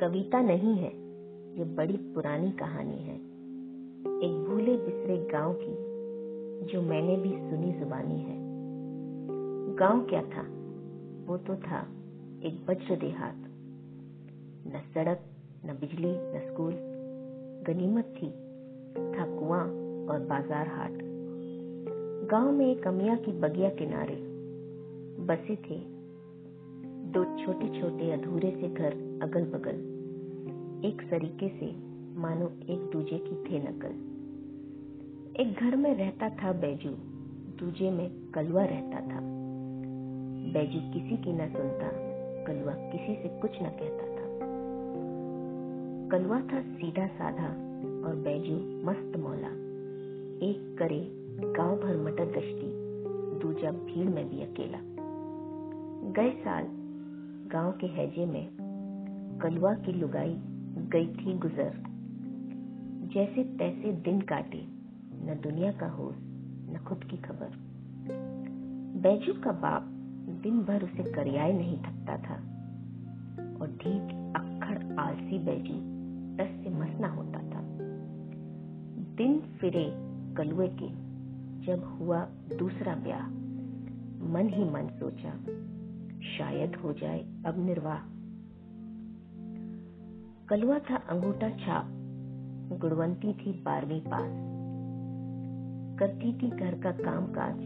कविता नहीं है, ये बड़ी पुरानी कहानी है। एक भूले बिसरे गाँव की, जो मैंने भी सुनी जुबानी है। गाँव क्या था? वो तो था एक वज्र देहात। न सड़क, न बिजली, न स्कूल। गनीमत थी, था कुआँ और बाज़ार हाट। गाँव में एक अमिया की बगिया किनारे बसे थे दो छोटे छोटे अधूरे से घर अगल बगल एक सरीके से, मानो एक दूजे की थे नकल। एक घर में रहता था बैजू, दूजे में कलुआ रहता था। बैजू किसी की न सुनता, कलुआ किसी से कुछ न कहता था। कलवा था सीधा साधा और बैजू मस्त मौला। एक करे गाँव भर मटर गश्ती, दूजा भीड़ में भी अकेला। गए साल गाँव के हैजे में कलुआ की लुगाई गई थी गुजर। जैसे तैसे दिन काटे, न दुनिया का होश, न खुद की खबर। बैजू का बाप दिन भर उसे करियाए नहीं थकता था। और ढीठ अक्खड़ आलसी बैजू टस से मसना होता था। दिन फिरे कलुए के, जब हुआ दूसरा ब्याह, मन ही मन सोचा शायद हो जाए अब निर्वाह। कलुआ था अंगूठा छाप, गुणवंती थी बारहवीं पास। करती थी घर का काम काज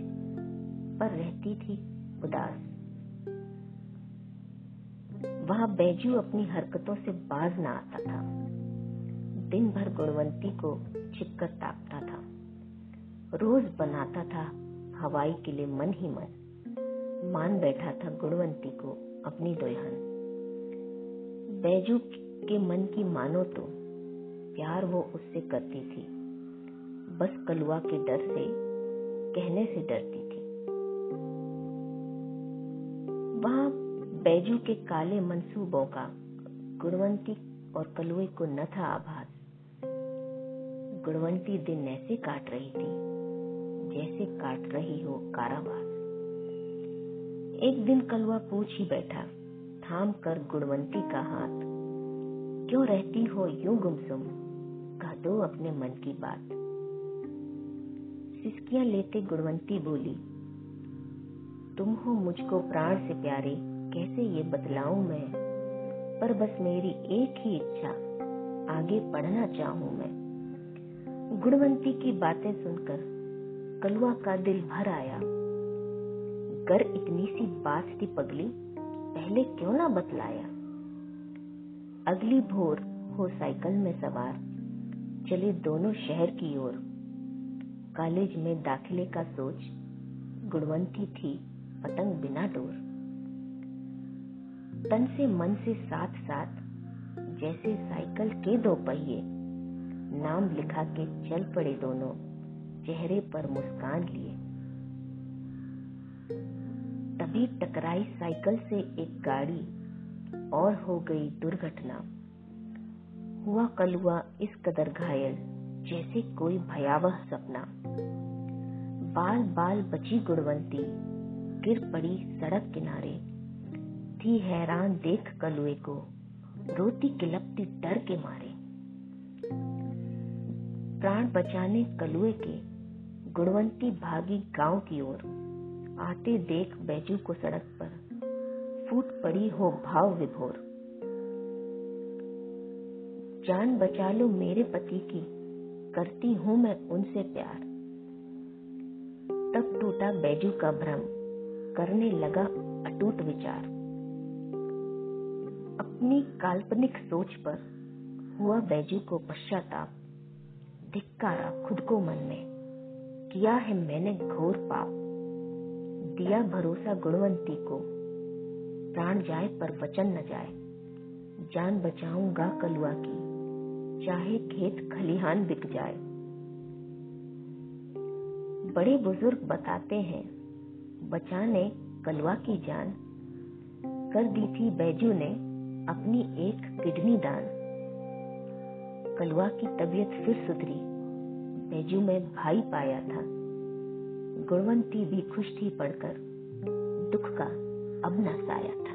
पर रहती थी उदास। वहाँ बैजू अपनी हरकतों से बाज ना आता था। दिन भर गुणवंती को छिपकर ताकता था। रोज बनाता था, हवाई के लिए मन ही मन। मान बैठा था गुणवंती को अपनी दोहन बैजू के मन की मानो तो प्यार वो उससे करती थी। बस कलुआ के डर से, कहने से डरती थी। वहाँ बैजू के काले मंसूबों का गुणवंती और कलुए को न था आभास। गुणवंती दिन ऐसे काट रही थी, जैसे काट रही हो कारावास। एक दिन कलुआ पूछ ही बैठा, थाम कर गुणवंती का हाथ। क्यों रहती हो यूँ गुमसुम? कह दो अपने मन की बात। सिसकियाँ लेते गुणवंती बोली, तुम हो मुझको प्राण से प्यारे, कैसे ये बतलाऊं मैं? पर बस मेरी एक ही इच्छा, आगे पढ़ना चाहूँ मैं। गुणवंती की बातें सुनकर कलुआ का दिल भर आया। कर इतनी सी बात थी पगली, पहले क्यों ना बतलाया? अगली भोर हो साइकिल में सवार, चले दोनों शहर की ओर। कॉलेज में दाखिले का सोच, गुणवंती थी पतंग बिना डोर। तन से मन से साथ साथ, जैसे साइकिल के दो पहिए, नाम लिखा के चल पड़े दोनों, चेहरे पर मुस्कान लिए। तभी टकराई साइकिल से एक गाड़ी और हो गई दुर्घटना। हुआ कलुआ इस कदर घायल, जैसे कोई भयावह सपना। बाल बाल बची गुणवंती, गिर पड़ी सड़क किनारे। थी हैरान देख कलुए को, रोती किलपती डर के मारे। प्राण बचाने कलुए के, गुणवंती भागी गाँव की ओर। आते देख बैजू को सड़क पर। फूट पड़ी हो भाव विभोर। जान बचा लो मेरे पति की, करती हूँ मैं उनसे प्यार। तब टूटा बैजू का भ्रम, करने लगा अटूट विचार। अपनी काल्पनिक सोच पर हुआ बैजू को पश्चाताप, धिक्कारा खुद को मन में, किया है मैंने घोर पाप। दिया भरोसा गुणवंती को। प्राण जाए पर वचन न जाए। जान बचाऊँगा कलुआ की। चाहे खेत खलिहान बिक जाए। बड़े बुज़ुर्ग बताते हैं, बचाने कलवा की जान। कर दी थी बैजू ने अपनी एक किडनी दान। कलवा की तबीयत फिर सुधरी। बैजू में भाई पाया था। गुणवंती भी खुश थी पढ़कर। दुख का अब न साया था।